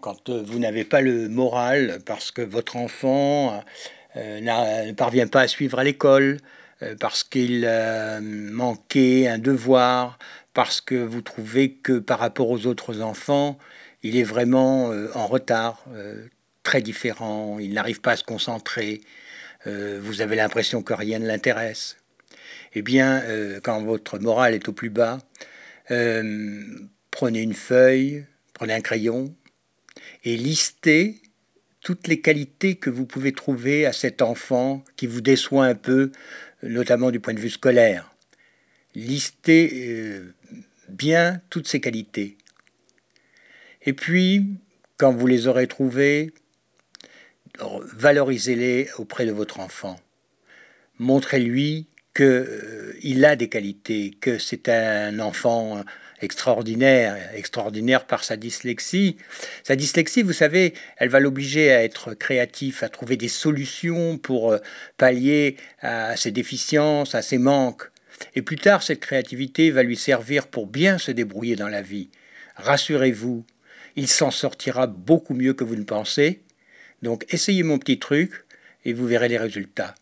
quand vous n'avez pas le moral parce que votre enfant ne parvient pas à suivre à l'école, parce qu'il manquait un devoir, parce que vous trouvez que par rapport aux autres enfants, il est vraiment en retard, très différent, il n'arrive pas à se concentrer, vous avez l'impression que rien ne l'intéresse. Eh bien, quand votre morale est au plus bas, prenez une feuille, prenez un crayon et listez toutes les qualités que vous pouvez trouver à cet enfant qui vous déçoit un peu, notamment du point de vue scolaire. Listez euh, bien toutes ces qualités. Et puis, quand vous les aurez trouvées, valorisez-les auprès de votre enfant. Montrez-lui qu'il euh, a des qualités, que c'est un enfant extraordinaire, extraordinaire par sa dyslexie. Sa dyslexie, vous savez, elle va l'obliger à être créatif, à trouver des solutions pour euh, pallier à ses déficiences, à ses manques. Et plus tard, cette créativité va lui servir pour bien se débrouiller dans la vie. Rassurez-vous, il s'en sortira beaucoup mieux que vous ne pensez. Donc essayez mon petit truc et vous verrez les résultats.